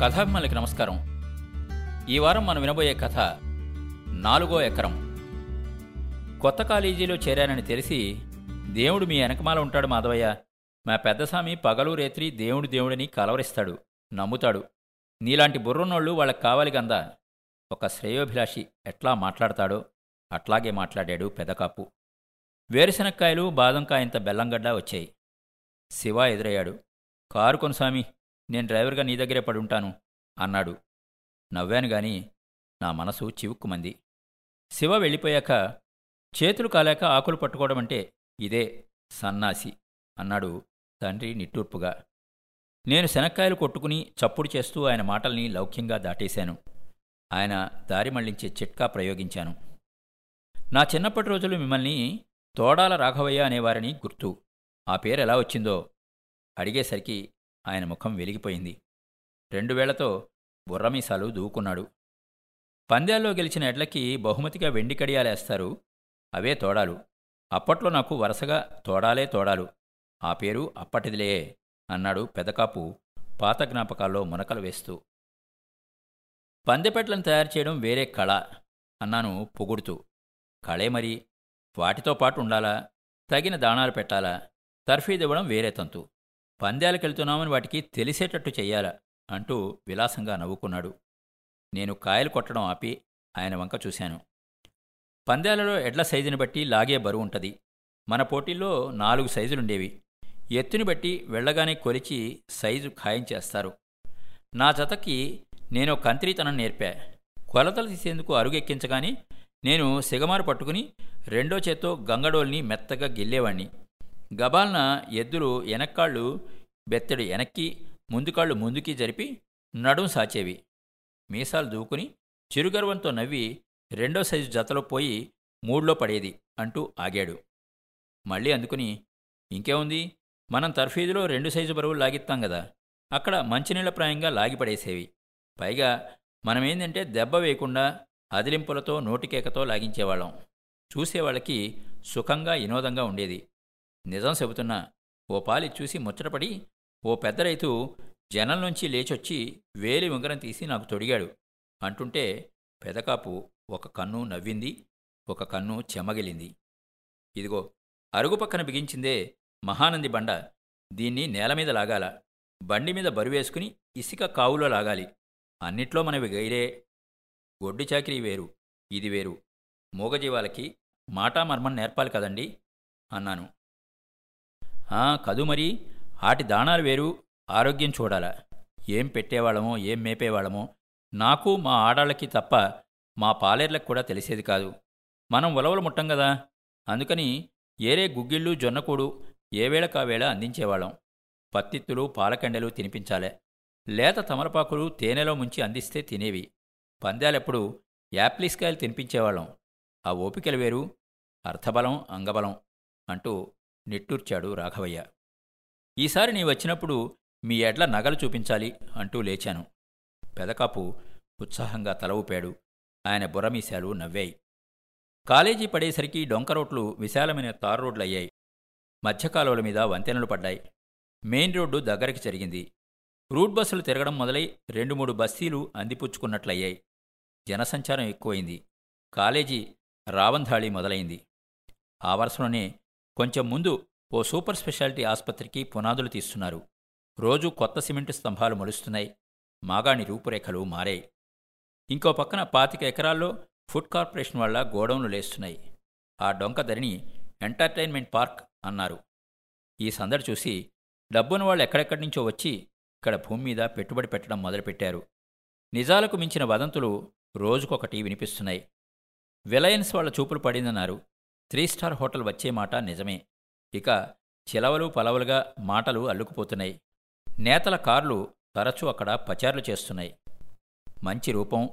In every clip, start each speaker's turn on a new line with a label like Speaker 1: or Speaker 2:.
Speaker 1: కథాభిమానులకి నమస్కారం. ఈ వారం మనం వినబోయే కథ నాలుగో ఎకరం. కొత్త కాలేజీలో చేరానని తెలిసి దేవుడు మీ వెనకమాల ఉంటాడు మాధవయ్య. మా పెద్దస్వామి పగలు రేత్రి దేవుడు దేవుడని కలవరిస్తాడు నమ్ముతాడు. నీలాంటి బుర్రున్నోళ్ళు వాళ్ళకి కావాలి గందా? ఒక శ్రేయోభిలాషి ఎట్లా మాట్లాడతాడో అట్లాగే మాట్లాడాడు పెదకాపు. వేరుశనక్కాయలు బాదంకాయంత బెల్లంగడ్డ వచ్చాయి. శివ ఎదురయ్యాడు. కారు కొనసామి నేను డ్రైవర్గా నీ దగ్గరే పడుంటాను అన్నాడు. నవ్వాను గాని నా మనసు చివుక్కుమంది. శివ వెళ్ళిపోయాక చేతులు కాలేక ఆకులు పట్టుకోవడం అంటే ఇదే సన్నాసి అన్నాడు తండ్రి నిట్టూర్పుగా. నేను శనక్కాయలు కొట్టుకుని చప్పుడు చేస్తూ ఆయన మాటల్ని లౌక్యంగా దాటేశాను. ఆయన దారి మళ్ళించే చిట్కా ప్రయోగించాను. నా చిన్నప్పటి రోజులు మిమ్మల్ని తోడాల రాఘవయ్య అనేవారని గుర్తు. ఆ పేరు ఎలా వచ్చిందో అడిగేసరికి ఆయన ముఖం వెలిగిపోయింది. రెండు వేళ్ళతో బుర్రమీసాలు దూకున్నాడు. పందాల్లో గెలిచిన ఎడ్లకి బహుమతిగా వెండి కడియాలేస్తారు. అవే తోడాలు. అప్పట్లో నాకు వరుసగా తోడాలే తోడాలు. ఆ పేరు అప్పటిదిలే అన్నాడు పెదకాపు పాత జ్ఞాపకాల్లో మునకలు వేస్తూ. పందెపెట్లను తయారు చేయడం వేరే కళ అన్నాను పొగుడుతూ. కళే మరి. వాటితో పాటు ఉండాలా? తగిన దాణాలు పెట్టాలా? తర్ఫీదివ్వడం వేరే తంతు. పందేలకెళ్తున్నామని వాటికి తెలిసేటట్టు చెయ్యాలా? అంటూ విలాసంగా నవ్వుకున్నాడు. నేను కాయలు కొట్టడం ఆపి ఆయన వంక చూశాను. పందేలలో ఎడ్ల సైజుని బట్టి లాగే బరువు ఉంటుంది. మన పోటీల్లో నాలుగు సైజులుండేవి. ఎత్తుని బట్టి వెళ్ళగానే కొలిచి సైజు ఖాయం చేస్తారు. నా జతకి నేను కంత్రీతనం నేర్పా. కొలతలు తీసేందుకు అరుగెక్కించగానే నేను సిగమారు పట్టుకుని రెండో చేత్తో గంగడోల్ని మెత్తగా గిల్లేవాణ్ణి. గబాల్న ఎద్దులు వెనక్కాళ్ళు బెత్తడు వెనక్కి ముందుకాళ్ళు ముందుకి జరిపి నడుం సాచేవి. మీసాలు దూకుని చిరుగర్వంతో నవ్వి రెండో సైజు జతలో పోయి మూడ్లో పడేది అంటూ ఆగాడు. మళ్ళీ అందుకుని ఇంకేముంది? మనం తర్ఫీదులో రెండు సైజు బరువులు లాగిస్తాం కదా అక్కడ మంచినీళ్ళప్రాయంగా లాగిపడేసేవి పైగా మనమేందంటే దెబ్బ వేయకుండా అదిలింపులతో నోటికేకతో లాగించేవాళ్ళం. చూసేవాళ్ళకి సుఖంగా వినోదంగా ఉండేది. నిజం చెబుతున్నా ఓ పాలి చూసి ముచ్చటపడి ఓ పెద్ద రైతు జనం నుంచి లేచొచ్చి వేలి ఉంగరం తీసి నాకు తొడిగాడు. అంటుంటే పెదకాపు ఒక కన్ను నవ్వింది ఒక కన్ను చెమగిలింది. ఇదిగో అరుగు పక్కన బిగించిందే మహానంది బండ. దీన్ని నేల మీద లాగాల. బండి మీద బరువేసుకుని ఇసుక కావులో లాగాలి. అన్నిట్లో మనవి గైరే. గొడ్డు చాకిరీ వేరు ఇది వేరు. మూగజీవాలకి మాటామర్మం నేర్పాలి కదండి? అన్నాను. కదు మరి. ఆటి దాణాలు వేరు. ఆరోగ్యం చూడాలా. ఏం పెట్టేవాళ్ళమో ఏం మేపేవాళ్ళమో. నాకు మా ఆడాళ్ళకి తప్ప మా పాలేర్లకు కూడా తెలిసేది కాదు. మనం ఉలవలు ముట్టం కదా అందుకని ఏరే గుగ్గిళ్ళు జొన్నకూడు ఏ వేళకావేళ అందించేవాళ్ళం. పత్తిత్తులు పాలకండెలు తినిపించాలే. లేత తమలపాకులు తేనెలో ముంచి అందిస్తే తినేవి. పందాలెప్పుడు యాప్లిస్కాయలు తినిపించేవాళ్ళం. ఆ ఓపికలు వేరు. అర్థబలం అంగబలం అంటూ నిట్టూర్చాడు రాఘవయ్య. ఈసారి నీ వచ్చినప్పుడు మీ ఎడ్ల నగలు చూపించాలి అంటూ లేచాను. పెదకాపు ఉత్సాహంగా తల ఊపాడు. ఆయన బుర్రమీశాలు నవ్వాయి. కాలేజీ పడేసరికి డొంక రోడ్లు విశాలమైన తారు రోడ్లయ్యాయి. మధ్యకాలువల మీద వంతెనలు పడ్డాయి. మెయిన్ రోడ్డు దగ్గరికి జరిగింది. రూట్ బస్సులు తిరగడం మొదలై రెండు మూడు బస్తీలు అందిపుచ్చుకున్నట్లయ్యాయి. జనసంచారం ఎక్కువైంది. కాలేజీ రావంధాళి మొదలైంది. ఆ వరుసలోనే కొంచెం ముందు ఓ సూపర్ స్పెషాలిటీ ఆసుపత్రికి పునాదులు తీస్తున్నారు. రోజు కొత్త సిమెంటు స్తంభాలు మొలుస్తున్నాయి. మాగాణి రూపురేఖలు మారాయి. ఇంకో పక్కన పాతిక ఎకరాల్లో ఫుడ్ కార్పొరేషన్ వల్ల గోడౌన్లు లేస్తున్నాయి. ఆ డొంక ధరిని ఎంటర్టైన్మెంట్ పార్క్ అన్నారు. ఈ సందడి చూసి డబ్బున్న వాళ్ళు ఎక్కడెక్కడి నుంచో వచ్చి ఇక్కడ భూమి మీద పెట్టుబడి పెట్టడం మొదలుపెట్టారు. నిజాలకు మించిన వదంతులు రోజుకొకటి వినిపిస్తున్నాయి. విలయన్స్ వాళ్ళ చూపులు పడిందన్నారు. త్రీ స్టార్ హోటల్ వచ్చే మాట నిజమే. ఇక చిలవలు పలవలుగా మాటలు అల్లుకుపోతున్నాయి. నేతల కార్లు తరచూ అక్కడ పచారులు చేస్తున్నాయి. మంచి రూపం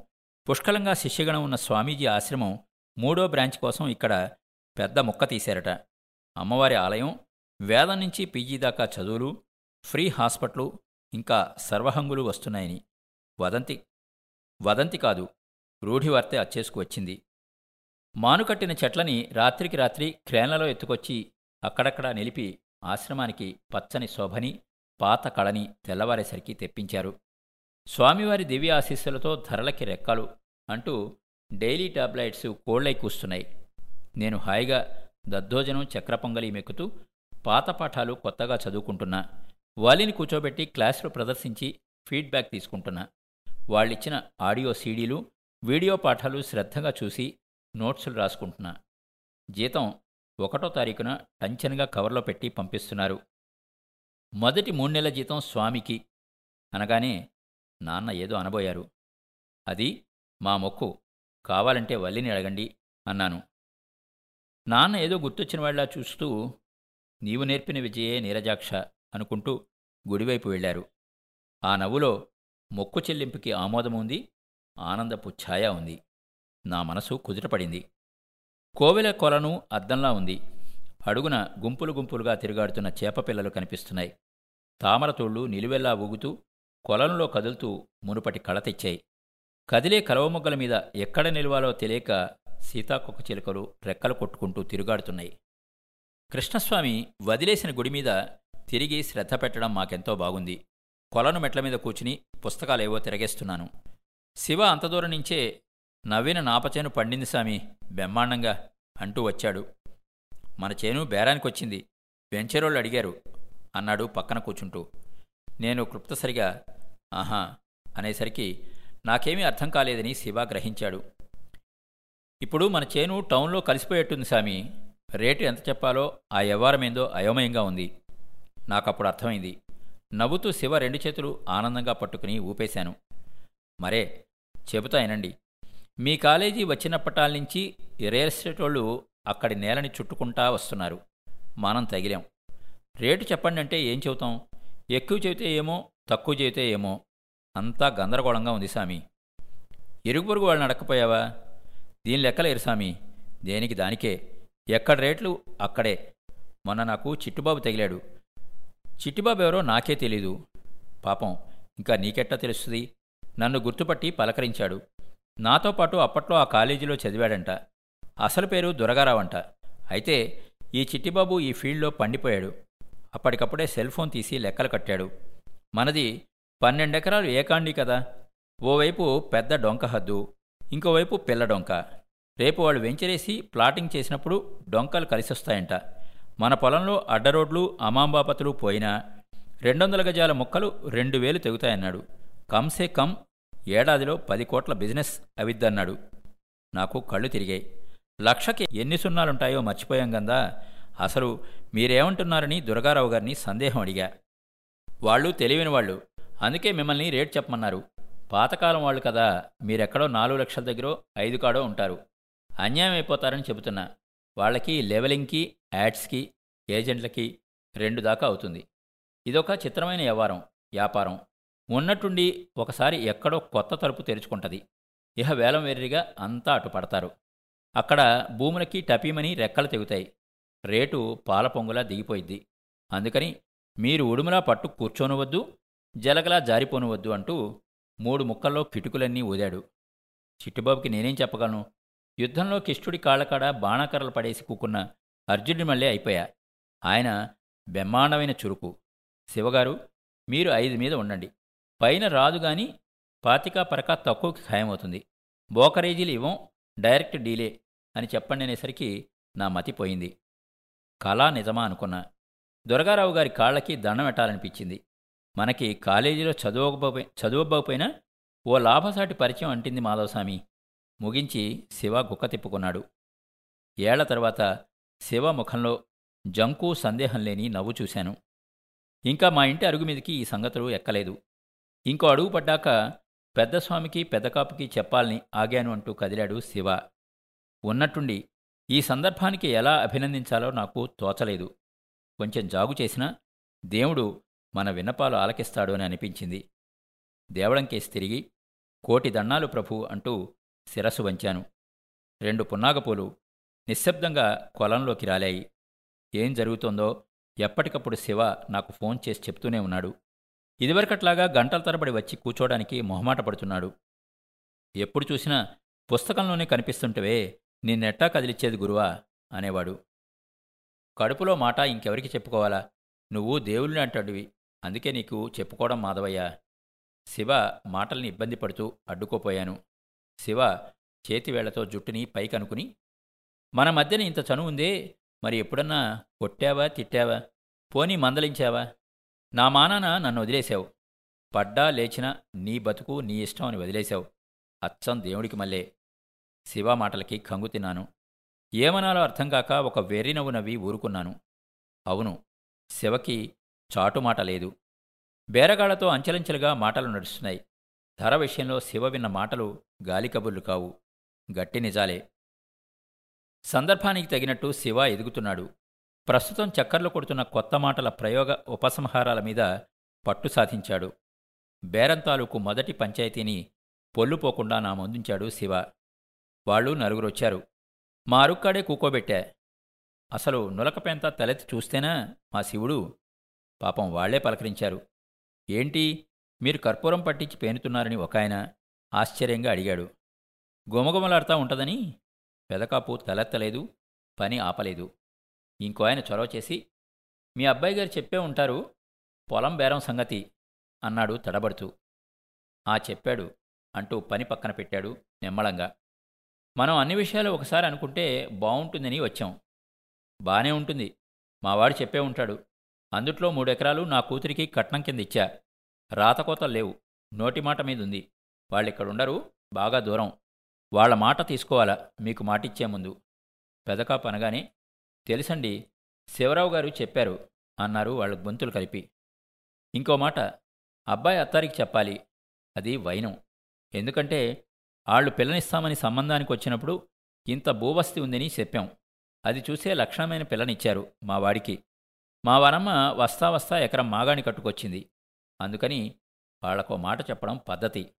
Speaker 1: పుష్కలంగా శిష్యగణం ఉన్న స్వామీజీ ఆశ్రమం మూడో బ్రాంచ్ కోసం ఇక్కడ పెద్ద ముక్క తీశారట. అమ్మవారి ఆలయం వేదం నుంచి పీజీ దాకా చదువులు ఫ్రీ హాస్పిటల్ ఇంకా సర్వహంగులు వస్తున్నాయని. వదంతి వదంతి కాదు రూఢివార్తే అచ్చేసుకు వచ్చింది. మానుకట్టిన చెట్లని రాత్రికి రాత్రి క్రేన్లలో ఎత్తుకొచ్చి అక్కడక్కడా నిలిపి ఆశ్రమానికి పచ్చని శోభని పాత కళని తెల్లవారేసరికి తెప్పించారు. స్వామివారి దివ్య ఆశీస్సులతో ధరలకి రెక్కలు అంటూ డైలీ టాబ్లెట్స్ కోళ్ళై కూస్తున్నాయి. నేను హాయిగా దద్దోజనం చక్రపొంగలి మెక్కుతూ పాత పాఠాలు కొత్తగా చదువుకుంటున్నా. వాలిని కూర్చోబెట్టి క్లాసులు ప్రదర్శించి ఫీడ్బ్యాక్ తీసుకుంటున్నా. వాళ్ళిచ్చిన ఆడియో సీడీలు వీడియో పాఠాలు శ్రద్ధగా చూసి నోట్సులు రాసుకుంటున్నా. జీతం ఒకటో తారీఖున టంచన్గా కవర్లో పెట్టి పంపిస్తున్నారు. మొదటి మూడు నెలల జీతం స్వామికి. అనగానే నాన్న ఏదో అనబోయారు. అది మా మొక్కు. కావాలంటే వల్లిని అడగండి అన్నాను. నాన్న ఏదో గుర్తొచ్చిన వాళ్ళ చూస్తూ నీవు నేర్పిన విజయే నీరజాక్ష అనుకుంటూ గుడివైపు వెళ్ళారు ఆ నవ్వులో మొక్కు చెల్లింపుకి ఆమోదముంది ఆనందపు ఛాయ ఉంది. నా మనసు కుదుటపడింది. కోవెల కొలను అద్దంలా ఉంది. అడుగున గుంపులు గుంపులుగా తిరుగాడుతున్న చేపపిల్లలు కనిపిస్తున్నాయి. తామరతోళ్ళు నిలువెల్లా ఊగుతూ కొలంలో కదులుతూ మునుపటి కళ తెచ్చాయి. కదిలే కలవమొగ్గల మీద ఎక్కడ నిలవాలో తెలియక సీతాకొక్క చిలుకలు రెక్కలు కొట్టుకుంటూ తిరుగాడుతున్నాయి. కృష్ణస్వామి వదిలేసిన గుడి మీద తిరిగి శ్రద్ధ పెట్టడం మాకెంతో బాగుంది. కొలను మెట్ల మీద కూర్చుని పుస్తకాలేవో తిరగేస్తున్నాను. శివ అంత దూరం నుంచే నవ్విన నాపచేను పండింది సామి బెమ్మాండంగా అంటూ వచ్చాడు. మన చేను బేరానికొచ్చింది వెంచరోళ్ళు అడిగారు అన్నాడు పక్కన కూర్చుంటూ. నేను క్లుప్తసరిగా ఆహా అనేసరికి నాకేమీ అర్థం కాలేదని శివ గ్రహించాడు. ఇప్పుడు మన చేను టౌన్లో కలిసిపోయేట్టుంది సామి రేటు ఎంత చెప్పాలో ఆ వ్యవహారమేందో అయోమయంగా ఉంది. నాకప్పుడు అర్థమైంది. నవ్వుతూ శివ రెండు చేతులు ఆనందంగా పట్టుకుని ఊపేశాను. మరే చెబుతా వినండి మీ కాలేజీ వచ్చినప్పటాల నుంచి రియల్ ఎస్టేట్ వాళ్ళు అక్కడి నేలని చుట్టుకుంటా వస్తున్నారు. మనం తగిలాం. రేటు చెప్పండి అంటే ఏం చెబుతాం? ఎక్కువ చెబితే ఏమో తక్కువ చెబితే ఏమో? అంతా గందరగోళంగా ఉంది సామి. ఇరుగు పొరుగు వాళ్ళని అడక్కపోయావా దీని లెక్కలేరు సామి? దేనికి దానికే? ఎక్కడ రేట్లు? అక్కడే. మొన్న నాకు చిట్టుబాబు తగిలాడు. చిట్టిబాబు ఎవరో నాకే తెలీదు. పాపం ఇంకా నీకెట్టా తెలుస్తుంది? నన్ను గుర్తుపట్టి పలకరించాడు. నాతో పాటు అప్పట్లో ఆ కాలేజీలో చదివాడంట. అసలు పేరు దురగారావంట. అయితే ఈ చిట్టిబాబు ఈ ఫీల్డ్లో పండిపోయాడు. అప్పటికప్పుడే సెల్ ఫోన్ తీసి లెక్కలు కట్టాడు. మనది పన్నెండెకరాలు ఏకాండి కదా. ఓవైపు పెద్ద డొంక హద్దు ఇంకోవైపు పిల్ల డొంక. రేపు వాళ్ళు వెంచరేసి ప్లాటింగ్ చేసినప్పుడు డొంకలు కలిసొస్తాయంట. మన పొలంలో అడ్డరోడ్లు అమాంబాపతులు పోయినా రెండొందల గజాల మొక్కలు రెండు వేలు తెగుతాయన్నాడు. కమ్సే కమ్ ఏడాదిలో పది కోట్ల బిజినెస్ అవిద్దన్నాడు. నాకు కళ్ళు తిరిగాయి. లక్షకి ఎన్ని సున్నాలుంటాయో మర్చిపోయాం గందా. అసలు మీరేమంటున్నారని దుర్గారావు గారిని సందేహం అడిగా. వాళ్ళు తెలివిన వాళ్ళు అందుకే మిమ్మల్ని రేట్ చెప్పమన్నారు. పాతకాలం వాళ్ళు కదా మీరెక్కడో నాలుగు లక్షల దగ్గర ఐదు కాడో ఉంటారు. అన్యాయం అయిపోతారని చెబుతున్నా. వాళ్ళకి లెవెలింగ్కి యాడ్స్కి ఏజెంట్లకి రెండు దాకా అవుతుంది. ఇదొక చిత్రమైన వ్యవహారం వ్యాపారం. ఉన్నట్టుండి ఒకసారి ఎక్కడో కొత్త తలుపు తెరుచుకుంటది. ఇహ వేలం వెర్రిగా అంతా అటుపడతారు అక్కడ భూములకి టపీమని రెక్కలు తెగుతాయి. రేటు పాల పొంగులా దిగిపోయిద్ది. అందుకని మీరు ఉడుములా పట్టు కూర్చోనవద్దు జలగలా జారిపోనవద్దు అంటూ మూడు ముక్కల్లో కిటుకులన్నీ ఊదాడు. చిట్టుబాబుకి నేనేం చెప్పగలను? యుద్ధంలో కిష్టుడి కాళ్ళకాడ బాణాకర్రలు పడేసి కూకున్న అర్జునుడి మళ్ళీ అయిపోయా. ఆయన బ్రహ్మాండమైన చురుకు. శివగారు మీరు ఐదు మీద ఉండండి. పైన రాదు గాని పాతికా పరక తక్కువకి ఖాయమవుతుంది. బోకరేజీలు ఇవ్వం డైరెక్ట్ డీలే అని చెప్పండి అనేసరికి నా మతి పోయింది. కళా నిజమా అనుకున్నా. దుర్గారావు గారి కాళ్ళకి దండం పెట్టాలనిపించింది. మనకి కాలేజీలో చదువుకపోయి చదువుకోకపోయినా ఓ లాభసాటి పరిచయం అంటింది మాధవస్వామి. ముగించి శివ గుక్క తిప్పుకున్నాడు. ఏళ్ళ తర్వాత శివ ముఖంలో జంకు సందేహం లేని నవ్వు చూశాను. ఇంకా మా ఇంటి అరుగు మీదకి ఈ సంగతులు ఎక్కలేదు. ఇంకో అడుగు పడ్డాక పెద్దస్వామికి పెద్దకాపుకి చెప్పాలని ఆగాను అంటూ కదిలాడు శివ. ఉన్నట్టుండి ఈ సందర్భానికి ఎలా అభినందించాలో నాకు తోచలేదు. కొంచెం జాగు చేసినా దేవుడు మన విన్నపాలు ఆలకిస్తాడు అని అనిపించింది. దేవడంకేసి తిరిగి కోటి దండాలు ప్రభు అంటూ శిరస్సు వంచాను. రెండు పున్నాగపూలు నిశ్శబ్దంగా కొలంలోకి రాలాయి. ఏం జరుగుతోందో ఎప్పటికప్పుడు శివ నాకు ఫోన్ చేసి చెప్తూనే ఉన్నాడు. ఇదివరకట్లాగా గంటల తరబడి వచ్చి కూర్చోడానికి మొహమాట పడుతున్నాడు. ఎప్పుడు చూసినా పుస్తకంలోనే కనిపిస్తుంటవే నిన్నెట్టా కదిలిచ్చేది గురువా అనేవాడు. కడుపులో మాట ఇంకెవరికి చెప్పుకోవాలా? నువ్వు దేవుళ్ళని అంటాడివి. అందుకే నీకు చెప్పుకోవడం మాధవయ్య. శివ మాటల్ని ఇబ్బంది పడుతూ అడ్డుకోపోయాను. శివ చేతివేళ్ళతో జుట్టుని పైకనుకుని మన మధ్యన ఇంత చనువుందే మరి ఎప్పుడన్నా కొట్టావా తిట్టావా? పోనీ మందలించావా? నా మానాన నన్ను వదిలేశావు. పడ్డా లేచినా నీ బతుకు నీ ఇష్టం అని వదిలేశావు. అచ్చం దేవుడికి మళ్ళే శివ మాటలకి కంగు తిన్నాను. ఏమనాలో అర్థం కాక ఒక వెర్రినవ్వు నవ్వి ఊరుకున్నాను. అవును శివకి చాటుమాట లేదు. బేరగాళ్ళతో అంచెలంచెలుగా మాటలు నడుస్తున్నాయి. ధర విషయంలో శివ విన్న మాటలు గాలి కబుర్లు కావు. గట్టి నిజాలే. సందర్భానికి తగినట్టు శివ ఎదుగుతున్నాడు. ప్రస్తుతం చక్కర్లు కొడుతున్న కొత్త మాటల ప్రయోగ ఉపసంహారాల మీద పట్టు సాధించాడు. బేరం తాలూకు మొదటి పంచాయతీని పొల్లుపోకుండా నా ముందుంచాడు శివ. వాళ్ళు నలుగురొచ్చారు మా అరుక్కాడే కూకోబెట్టా. అసలు నులకపెంత తలెత్తి చూస్తేనా మా శివుడు? పాపం వాళ్ళే పలకరించారు. ఏంటి? మీరు కర్పూరం పట్టించి పేనుతున్నారని ఒక ఆయన ఆశ్చర్యంగా అడిగాడు. గుమగుమలాడుతూ ఉంటదని? పెదకాపు తలెత్తలేదు పని ఆపలేదు. ఇంకో ఆయన చొరవ చేసి మీ అబ్బాయి గారు చెప్పే ఉంటారు పొలం బేరం సంగతి అన్నాడు తడబడుతూ. ఆ చెప్పాడు అంటూ పని పక్కన పెట్టాడు నిమ్మళంగా. మనం అన్ని విషయాలు ఒకసారి అనుకుంటే బాగుంటుందని వచ్చాం. బానే ఉంటుంది. మావాడు చెప్పే ఉంటాడు. అందుట్లో మూడెకరాలు నా కూతురికి కట్నం కింద ఇచ్చా. రాతకోతలు లేవు. నోటి మాట మీదుంది. వాళ్ళిక్కడుండరు బాగా దూరం. వాళ్ళ మాట తీసుకోవాలా మీకు మాటిచ్చే ముందు. పెదకాపనగానే తెలుసండి. శివరావు గారు చెప్పారు అన్నారు వాళ్ళ గొంతులు కలిపి. ఇంకో మాట అబ్బాయి అత్తారికి చెప్పాలి అది వైనం. ఎందుకంటే ఆళ్ళు పిల్లనిస్తామని సంబంధానికి వచ్చినప్పుడు ఇంత భూవస్తి ఉందని చెప్పాం. అది చూసే లక్షణమైన పిల్లనిచ్చారు మా వాడికి. మా వరమ్మ వస్తా వస్తా ఎకరం మాగాణి కట్టుకొచ్చింది. అందుకని వాళ్ళకో మాట చెప్పడం పద్ధతి.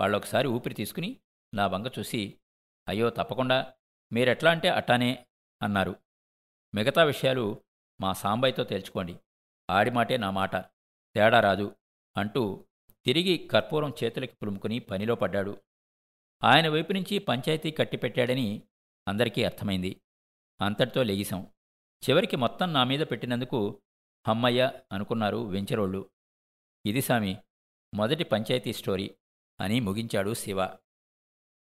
Speaker 1: వాళ్ళొకసారి ఊపిరి తీసుకుని నా వంగ చూసి అయ్యో తప్పకుండా మీరెట్లా అంటే అట్టానే అన్నారు. మిగతా విషయాలు మా సాంబయ్యతో తేల్చుకోండి. ఆడి మాటే నా మాట. తేడా రాదు అంటూ తిరిగి కర్పూరం చేతులకి పులుముకుని పనిలో పడ్డాడు. ఆయన వైపు నుంచి పంచాయతీ కట్టిపెట్టాడని అందరికీ అర్థమైంది. అంతటితో లెగిసాం చివరికి మొత్తం నా మీద పెట్టినందుకు హమ్మయ్య అనుకున్నారు వెంచరోళ్ళు. ఇది సామి మొదటి పంచాయతీ స్టోరీ అని ముగించాడు శివ.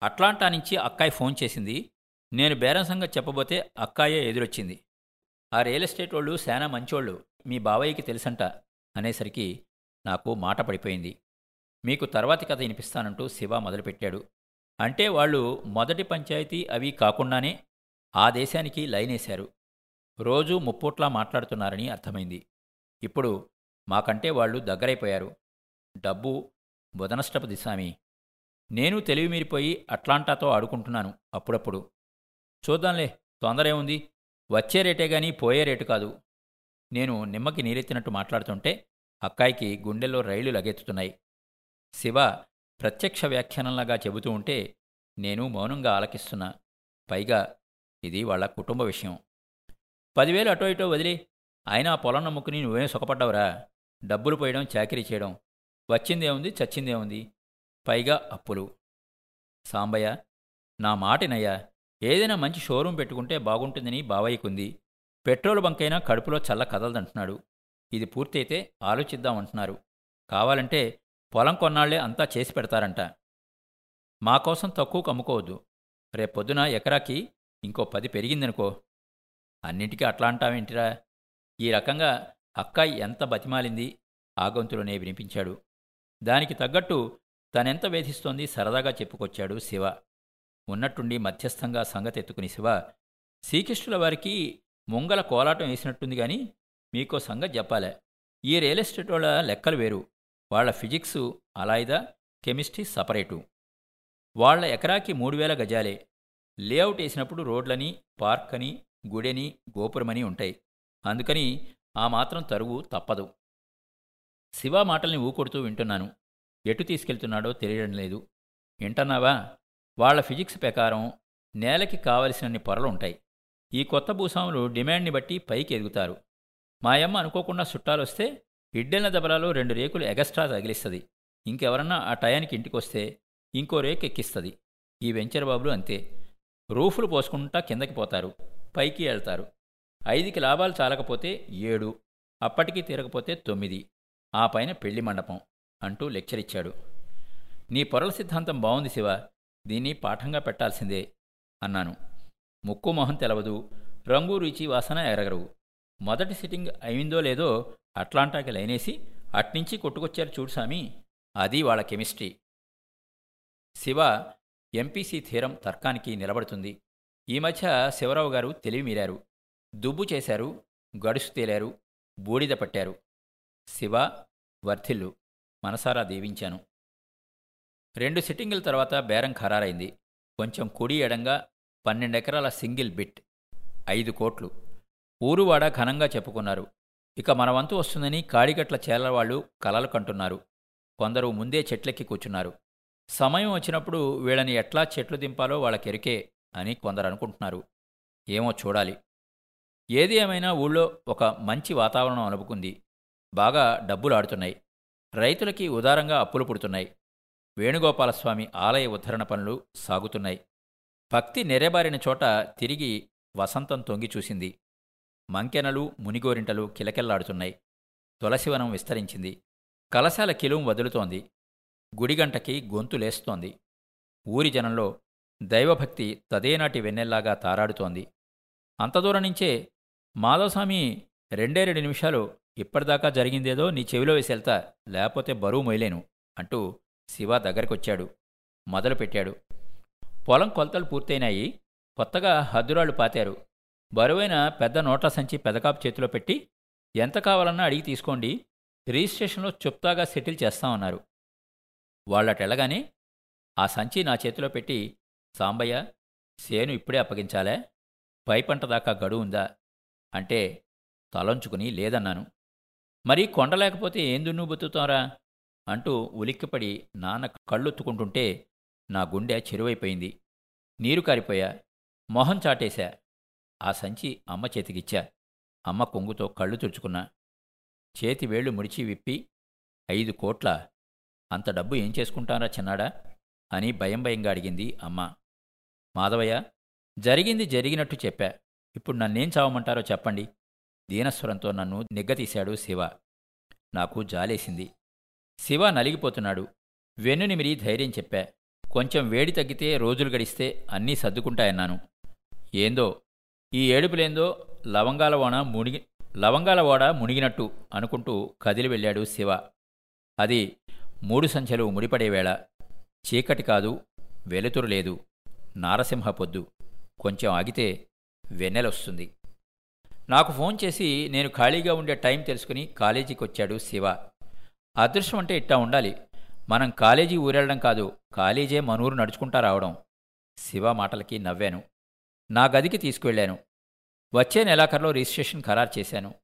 Speaker 1: అట్లాంటా నుంచి అక్కాయి ఫోన్ చేసింది నేను బేరం సంగతి చెప్పబోతే అక్కాయే ఎదురొచ్చింది. ఆ రియల్ ఎస్టేట్ వాళ్ళు శానా మంచోళ్ళు మీ బావయ్యకి తెలుసంట అనేసరికి నాకు మాట పడిపోయింది. మీకు తర్వాతి కథ వినిపిస్తానంటూ శివ మొదలుపెట్టాడు. అంటే వాళ్ళు మొదటి పంచాయతీ అవి కాకుండానే ఆ దేశానికి లైనేశారు. రోజూ ముప్పూట్లా మాట్లాడుతున్నారని అర్థమైంది. ఇప్పుడు మాకంటే వాళ్ళు దగ్గరైపోయారు. డబ్బు బుధనష్టపు దిశామి నేను తెలివి మీరిపోయి అట్లాంటాతో ఆడుకుంటున్నాను అప్పుడప్పుడు. చూద్దాంలే తొందరేముంది వచ్చే రేటే గాని పోయే రేటు కాదు. నేను నిమ్మకి నీరెత్తినట్టు మాట్లాడుతుంటే అక్కాయికి గుండెల్లో రైళ్ళు లగెత్తుతున్నాయి. శివ ప్రత్యక్ష వ్యాఖ్యానంలాగా చెబుతూ ఉంటే నేను మౌనంగా ఆలకిస్తున్నా. పైగా ఇది వాళ్ళ కుటుంబ విషయం. పదివేలు అటో ఇటో వదిలి. అయినా పొలం నమ్ముకుని నువ్వేం సుఖపడ్డావురా? డబ్బులు పోయడం చాకరీ చేయడం. వచ్చిందేముంది చచ్చిందేముంది పైగా అప్పులు. సాంబయ్య నా మాటినయ్యా ఏదైనా మంచి షోరూం పెట్టుకుంటే బాగుంటుందని బావయ్యకుంది. పెట్రోల్ బంకైనా కడుపులో చల్ల కదలదంటున్నాడు. ఇది పూర్తయితే ఆలోచిద్దామంటున్నారు కావాలంటే పొలం కొన్నాళ్ళే అంతా చేసి పెడతారంట. మాకోసం తక్కువ తక్కువకు అమ్ముకోవద్దు. రేపొద్దున ఎకరాకి ఇంకో పది పెరిగిందనుకో. అన్నింటికీ అట్లా అంటావేంటిరా? ఈ రకంగా అక్కాయి ఎంత బతిమాలింది? ఆగంతులోనే వినిపించాడు. దానికి తగ్గట్టు తనెంత వేధిస్తోంది సరదాగా చెప్పుకొచ్చాడు శివ. ఉన్నట్టుండి మధ్యస్థంగా సంగతెత్తుకుని శివ శ్రీకృష్ణుల వారికి ముంగల కోలాటం వేసినట్టుంది గాని మీకో సంగతి చెప్పాలే. ఈ రియల్ ఎస్టేట్ వాళ్ళ లెక్కలు వేరు. వాళ్ళ ఫిజిక్స్ అలాయిదా కెమిస్ట్రీ సపరేటు. వాళ్ళ ఎకరాకి మూడు వేల గజాలే. లేఅవుట్ వేసినప్పుడు రోడ్లని పార్క్ అని గుడెని గోపురమని ఉంటాయి. అందుకని ఆ మాత్రం తరువు తప్పదు. శివ మాటల్ని ఊకొడుతూ వింటున్నాను. ఎటు తీసుకెళ్తున్నాడో తెలియడం లేదు. వింటన్నావా? వాళ్ళ ఫిజిక్స్ ప్రకారం నేలకి కావలసినన్ని పొరలు ఉంటాయి. ఈ కొత్త భూస్వాములు డిమాండ్ని బట్టి పైకి ఎదుగుతారు. మాయమ్మ అనుకోకుండా చుట్టాలొస్తే ఇడ్డెల దెబ్బలలో రెండు రేకులు ఎగస్ట్రా తగిలిస్తుంది. ఇంకెవరన్నా ఆ టయానికి ఇంటికొస్తే ఇంకో రేకు ఎక్కిస్తుంది. ఈ వెంచర్ బాబులు అంతే. రూఫులు పోసుకుంటా కిందకి పోతారు. పైకి వెళ్తారు ఐదుకి లాభాలు చాలకపోతే ఏడు అప్పటికి తీరకపోతే తొమ్మిది ఆ పైన పెళ్ళి మండపం అంటూ లెక్చర్ ఇచ్చాడు నీ పొరల సిద్ధాంతం బాగుంది శివ. దీన్ని పాఠంగా పెట్టాల్సిందే అన్నాను. ముక్కు మొహం తెలవదు రంగు రుచి వాసన ఎరగరు. మొదటి సిట్టింగ్ అయిందో లేదో అట్లాంటాకి లైనేసి అట్నుంచి కొట్టుకొచ్చారు చూడు సామి అది వాళ్ళ కెమిస్ట్రీ. శివ ఎంపీసీ థీరం తర్కానికి నిలబడుతుంది. ఈ మధ్య శివరావు గారు తెలివి మీరారు. దుబ్బు చేశారు గడుసు తేలారు బూడిద పట్టారు. శివ వర్ధిల్లు మనసారా దీవించాను. రెండు సిట్టింగుల తర్వాత బేరం ఖరారైంది. కొంచెం కుడి ఎడంగా పన్నెండెకరాల సింగిల్ బిట్ ఐదు కోట్లు. ఊరువాడ ఘనంగా చెప్పుకున్నారు. ఇక మన వంతు వస్తుందని కాడిగట్ల చేలవాళ్ళు కలలు కంటున్నారు. కొందరు ముందే చెట్లెక్కి కూర్చున్నారు. సమయం వచ్చినప్పుడు వీళ్ళని ఎట్లా చెట్లు దింపాలో వాళ్ళకెరికే అని కొందరు అనుకుంటున్నారు. ఏమో చూడాలి. ఏది ఏమైనా ఊళ్ళో ఒక మంచి వాతావరణం అనుపుకుంది బాగా డబ్బులు ఆడుతున్నాయి రైతులకి ఉదారంగా అప్పులు పుడుతున్నాయి. వేణుగోపాలస్వామి ఆలయ ఉద్ధరణ పనులు సాగుతున్నాయి. భక్తి నెరేబారిన చోట తిరిగి వసంతం తొంగి చూసింది. మంకెనలు మునిగోరింటలు కిలకెల్లాడుతున్నాయి. తులసివనం విస్తరించింది. కలశాల కిలుం వదులుతోంది. గుడిగంటకి గొంతు లేస్తోంది. ఊరి జనంలో దైవభక్తి తదేనాటి వెన్నెల్లాగా తారాడుతోంది. అంత దూరం నుంచే మాధవస్వామి రెండే రెండు నిమిషాలు ఇప్పటిదాకా జరిగిందేదో నీ చెవిలో వేసి వెళ్తా లేకపోతే బరువు మొయలేను అంటూ శివ దగ్గరకొచ్చాడు. మొదలుపెట్టాడు. పొలం కొలతలు పూర్తయినాయి. కొత్తగా హద్దురాళ్ళు పాతారు. బరువైన పెద్ద నోట్ల సంచి పెదకాపు చేతిలో పెట్టి ఎంత కావాలన్నా అడిగి తీసుకోండి. రిజిస్ట్రేషన్లో చెప్తాగా సెటిల్ చేస్తామన్నారు. వాళ్ళటెళ్ళగానే ఆ సంచి నా చేతిలో పెట్టి సాంబయ్య సేను ఇప్పుడే అప్పగించాలే. పై పంట దాకా గడువు ఉందా? అంటే తలంచుకుని లేదన్నాను. మరీ కొండ లేకపోతే ఏం దున్ను అంటూ ఉలిక్కిపడి నాన్న కళ్ళొత్తుకుంటుంటే నా గుండె చెరువైపోయింది. నీరు కారిపోయా. మొహం చాటేశా. ఆ సంచి అమ్మ చేతికిచ్చా. అమ్మ కొంగుతో కళ్ళు తుడుచుకున్నా. చేతి వేళ్ళు ముడిచి విప్పి ఐదు కోట్ల. అంత డబ్బు ఏం చేసుకుంటారా చిన్నాడా? అని భయం భయంగా అడిగింది అమ్మ. మాధవయ్య జరిగింది జరిగినట్టు చెప్పా. ఇప్పుడు నన్నేం చావమంటారో చెప్పండి. దీనస్వరంతో నన్ను నిగ్గతీశాడు శివ. నాకు జాలేసింది. శివ నలిగిపోతున్నాడు. వెన్నునిమిరి ధైర్యం చెప్పా. కొంచెం వేడి తగ్గితే రోజులు గడిస్తే అన్నీ సర్దుకుంటాయన్నాను. ఏందో? ఈ ఏడుపులేందో? లవంగాల వాన మునిగి లవంగాల వాడ మునిగినట్టు అనుకుంటూ కదిలి వెళ్ళాడు శివ. అది మూడు సంఖ్యలు ముడిపడే వేళ. చీకటి కాదు వెలుతురు లేదు. నారసింహ పొద్దు. కొంచెం ఆగితే వెన్నెలొస్తుంది. నాకు ఫోన్ చేసి నేను ఖాళీగా ఉండే టైం తెలుసుకుని కాలేజీకి వచ్చాడు శివ. అదృష్టం అంటే ఇట్టా ఉండాలి. మనం కాలేజీ ఊరెళ్ళడం కాదు కాలేజే మనూరు నడుచుకుంటా రావడం. శివ మాటలకి నవ్వాను. నా గదికి తీసుకువెళ్ళాను. వచ్చే నెలాఖరులో రిజిస్ట్రేషన్ ఖరారు చేశాను.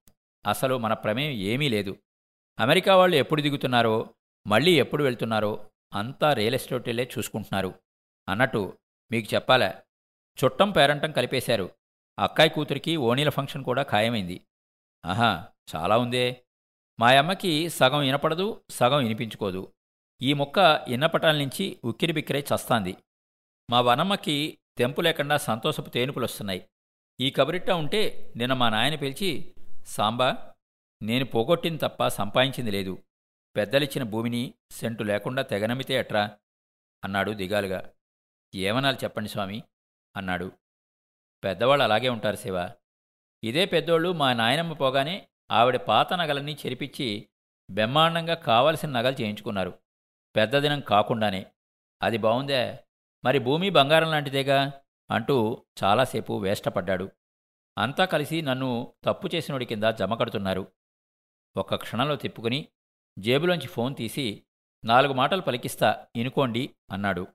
Speaker 1: అసలు మన ప్రమేయం ఏమీ లేదు. అమెరికా వాళ్ళు ఎప్పుడు దిగుతున్నారో మళ్ళీ ఎప్పుడు వెళ్తున్నారో అంతా రియల్ ఎస్టేట్లే చూసుకుంటున్నారు. అన్నట్టు మీకు చెప్పాలా? చుట్టం పేరంటం కలిపేశారు. అక్కాయి కూతురికి ఓణీల ఫంక్షన్ కూడా ఖాయమైంది. ఆహా చాలా ఉందే. మా అమ్మకి సగం వినపడదు సగం వినిపించుకోదు. ఈ ముక్క ఇన్నపటాల నుంచి ఉక్కిరి బిక్కిరై చస్తాంది. మా వనమ్మకి తెంపు లేకుండా సంతోషపు తేనుపులొస్తున్నాయి. ఈ కబరిట్ట ఉంటే నిన్న మా నాయన పిలిచి సాంబా నేను పోగొట్టింది తప్ప సంపాదించింది లేదు. పెద్దలిచ్చిన భూమిని సెంటు లేకుండా తెగనమితే ఎట్రా? అన్నాడు దిగాలుగా. ఏమనాలి చెప్పండి స్వామి? అన్నాడు. పెద్దవాళ్ళు అలాగే ఉంటారు శివ. ఇదే పెద్దోళ్ళు మా నాయనమ్మ పోగానే ఆవిడ పాత నగలన్నీ చెరిపిచ్చి బ్రహ్మాండంగా కావలసిన నగలు చేయించుకున్నారు. పెద్ద దినం కాకుండానే. అది బావుందే. మరి భూమి బంగారం లాంటిదేగా? అంటూ చాలాసేపు వేష్టపడ్డాడు. అంతా కలిసి నన్ను తప్పు చేసినోడి కింద జమ కడుతున్నారు ఒక్క క్షణంలో తిప్పుకుని జేబులోంచి ఫోన్ తీసి నాలుగు మాటలు పలికిస్తా ఇనుకోండి అన్నాడు.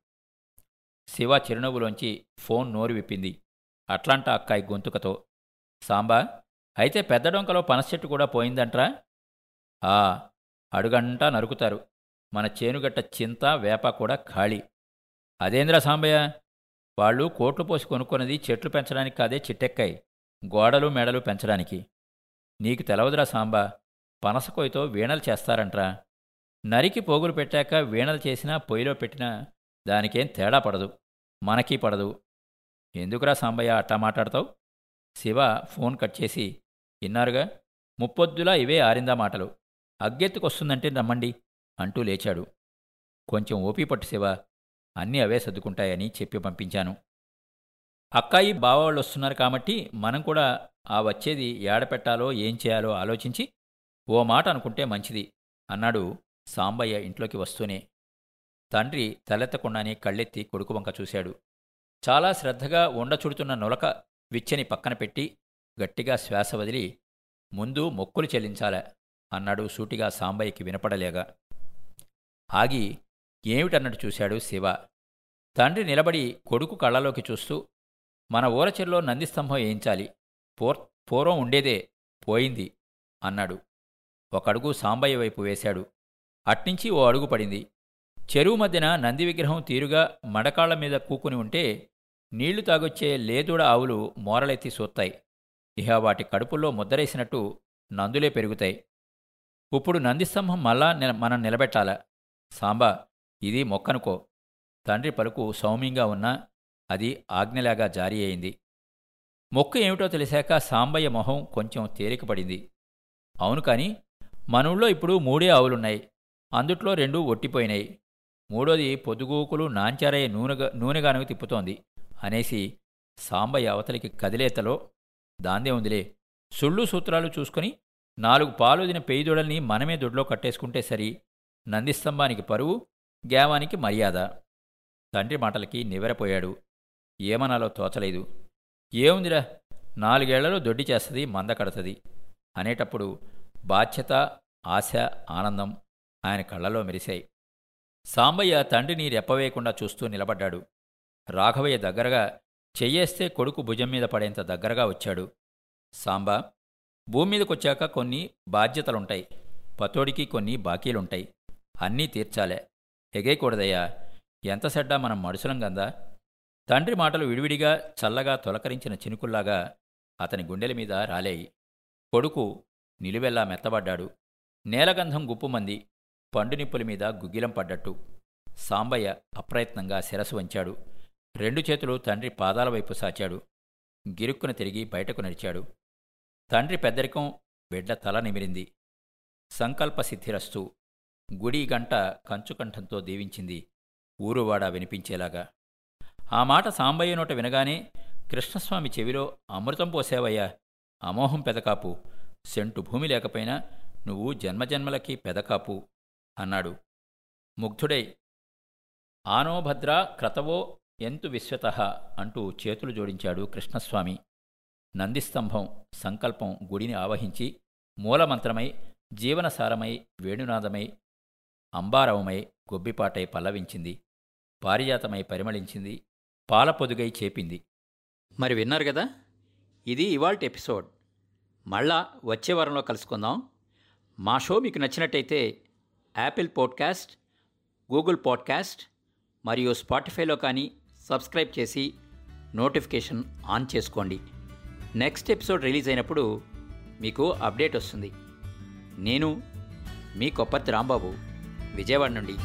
Speaker 1: శివ చిరునవ్వులోంచి ఫోన్ నోరు విప్పింది. అట్లాంటా అక్కాయి గొంతుకతో సాంబా అయితే పెద్ద డొంకలో పనసెట్టు కూడా పోయిందంట్రా? ఆ అడుగంటా నరుకుతారు. మన చేనుగట్ట చింత వేప కూడా ఖాళీ. అదేంద్రా సాంబయ్య? వాళ్ళు కోట్లు పోసి కొనుక్కున్నది చెట్లు పెంచడానికి కాదే చిట్టెక్కాయి. గోడలు మెడలు పెంచడానికి. నీకు తెలవదురా సాంబా పనసకొయ్యతో వీణలు చేస్తారంట్రా. నరికి పోగులు పెట్టాక వీణలు చేసినా పొయ్యిలో పెట్టినా దానికేం తేడా పడదు. మనకీ పడదు. ఎందుకురా సాంబయ్య అట్టా మాట్లాడతావు? శివ ఫోన్ కట్ చేసి ఇన్నారుగా ముప్పొద్దులా ఇవే ఆరిందా మాటలు. అగ్గెత్తుకొస్తుందంటే నమ్మండి అంటూ లేచాడు. కొంచెం ఓపి పట్టు శివ అన్నీ అవే సర్దుకుంటాయని చెప్పి పంపించాను. అక్కాయి బావవాళ్ళు వస్తున్నారు కాబట్టి మనం కూడా ఆ వచ్చేది ఏడపెట్టాలో ఏం చేయాలో ఆలోచించి ఓ మాట అనుకుంటే మంచిది అన్నాడు సాంబయ్య ఇంట్లోకి వస్తూనే. తండ్రి తలెత్తకుండానే కళ్ళెత్తి కొడుకు వంక చూశాడు. చాలా శ్రద్ధగా ఉండచుడుతున్న నొలక విచ్చని పక్కన పెట్టి గట్టిగా శ్వాస వదిలి ముందు మొక్కులు చెల్లించాలా అన్నాడు సూటిగా సాంబయ్యకి వినపడలేగా ఆగి ఏమిటన్నట్టు చూశాడు శివ? తండ్రి నిలబడి కొడుకు కళ్ళలోకి చూస్తూ మన ఊరచెల్లో నందిస్తంభం వేయించాలి. పూర్ పూర్వం ఉండేదే పోయింది అన్నాడు. ఒకడుగు సాంబయ్య వైపు వేశాడు. అట్నుంచి ఓ అడుగు పడింది. చెరువు మధ్యన నంది విగ్రహం తీరుగా మడకాళ్ళ మీద కూకుని ఉంటే నీళ్ళు తాగొచ్చే లేదుడ ఆవులు మోరలెత్తి సూత్తాయి. ఇహ వాటి కడుపులో ముద్దరేసినట్టు నందులే పెరుగుతాయి. ఇప్పుడు నందిస్తంభం మళ్ళా మనం నిలబెట్టాలా. సాంబా ఇది మొక్కనుకో. తండ్రి పలుకు సౌమ్యంగా ఉన్నా అది ఆజ్ఞలాగా జారీ అయింది. మొక్క ఏమిటో తెలిసాక సాంబయ్య మొహం కొంచెం తేలికపడింది. అవును కాని మనూళ్ళో ఇప్పుడు మూడే ఆవులున్నాయి. అందుట్లో రెండు ఒట్టిపోయినాయి. మూడోది పొద్దుగూకులు నాంచారయ్య నూనెగా నూనెగానుగు తిప్పుతోంది అనేసి సాంబయ్య అవతలికి కదిలేతలో దాందే ఉందిలే. సుళ్ళు సూత్రాలు చూసుకుని నాలుగు పాలుదిన పెయ్యిదొడల్ని మనమే దొడ్లో కట్టేసుకుంటే సరి. నందిస్తంభానికి పరువు గ్యావానికి మర్యాద. తండ్రి మాటలకి నివెరపోయాడు ఏమనాలో తోచలేదు. ఏముందిరా? నాలుగేళ్ళలో దొడ్డి చేస్తుంది మంద కడతది. అనేటప్పుడు బాధ్యత ఆశ ఆనందం ఆయన కళ్ళలో మెరిశాయి. సాంబయ్య తండ్రిని రెప్పవేయకుండా చూస్తూ నిలబడ్డాడు. రాఘవయ్య దగ్గరగా చెయ్యేస్తే కొడుకు భుజం మీద పడేంత దగ్గరగా వచ్చాడు. సాంబా భూమి మీదకొచ్చాక కొన్ని బాధ్యతలుంటాయి. పతోడికి కొన్ని బాకీలుంటాయి. అన్నీ తీర్చాలే. ఎగేయకూడదయ్యా. ఎంత సెడ్డా మనం మడుసులం గందా? తండ్రి మాటలు విడివిడిగా చల్లగా తొలకరించిన చినుకుల్లాగా అతని గుండెల మీద రాలేయి. కొడుకు నిలువెల్లా మెత్తబడ్డాడు. నేలగంధం గుప్పుమంది పండునిప్పుల మీద గుగ్గిలం పడ్డట్టు. సాంబయ్య అప్రయత్నంగా శిరసు వంచాడు. రెండు చేతులు తండ్రి పాదాల వైపు సాచాడు. గిరుక్కున తిరిగి బయటకు నడిచాడు. తండ్రి పెద్దరికం బిడ్డ తల నిమిరింది. సంకల్ప సిద్ధిరస్తు గుడి గంట కంచుకంఠంతో దీవించింది. ఊరువాడ వినిపించేలాగా. ఆ మాట సాంబయ్య నోట వినగానే కృష్ణస్వామి చెవిలో అమృతం పోసేవయ్యా. అమోహం పెదకాపు. సెంటు భూమి లేకపోయినా నువ్వు జన్మజన్మలకి పెదకాపు అన్నాడు. ముగ్ధుడై. ఆనోభద్ర క్రతవో ఎంతు విశ్వత అంటూ చేతులు జోడించాడు కృష్ణస్వామి. నందిస్తంభం సంకల్పం గుడిని ఆవహించి మూలమంత్రమై జీవనసారమై వేణునాదమై అంబారవమై గొబ్బిపాటై పల్లవించింది. పారిజాతమై పరిమళించింది. పాలపొదుగై చేపింది. మరి విన్నారు కదా ఇది ఇవాల్టి ఎపిసోడ్. మళ్ళా వచ్చే వారంలో కలుసుకుందాం. మా షో మీకు నచ్చినట్టయితే యాపిల్ పాడ్కాస్ట్ గూగుల్ పాడ్కాస్ట్ మరియు స్పాటిఫైలో కానీ సబ్స్క్రైబ్ చేసి నోటిఫికేషన్ ఆన్ చేసుకోండి. నెక్స్ట్ ఎపిసోడ్ రిలీజ్ అయినప్పుడు మీకు అప్డేట్ వస్తుంది. నేను మీ కొప్పర్తి రాంబాబు విజయవాడ నుండి.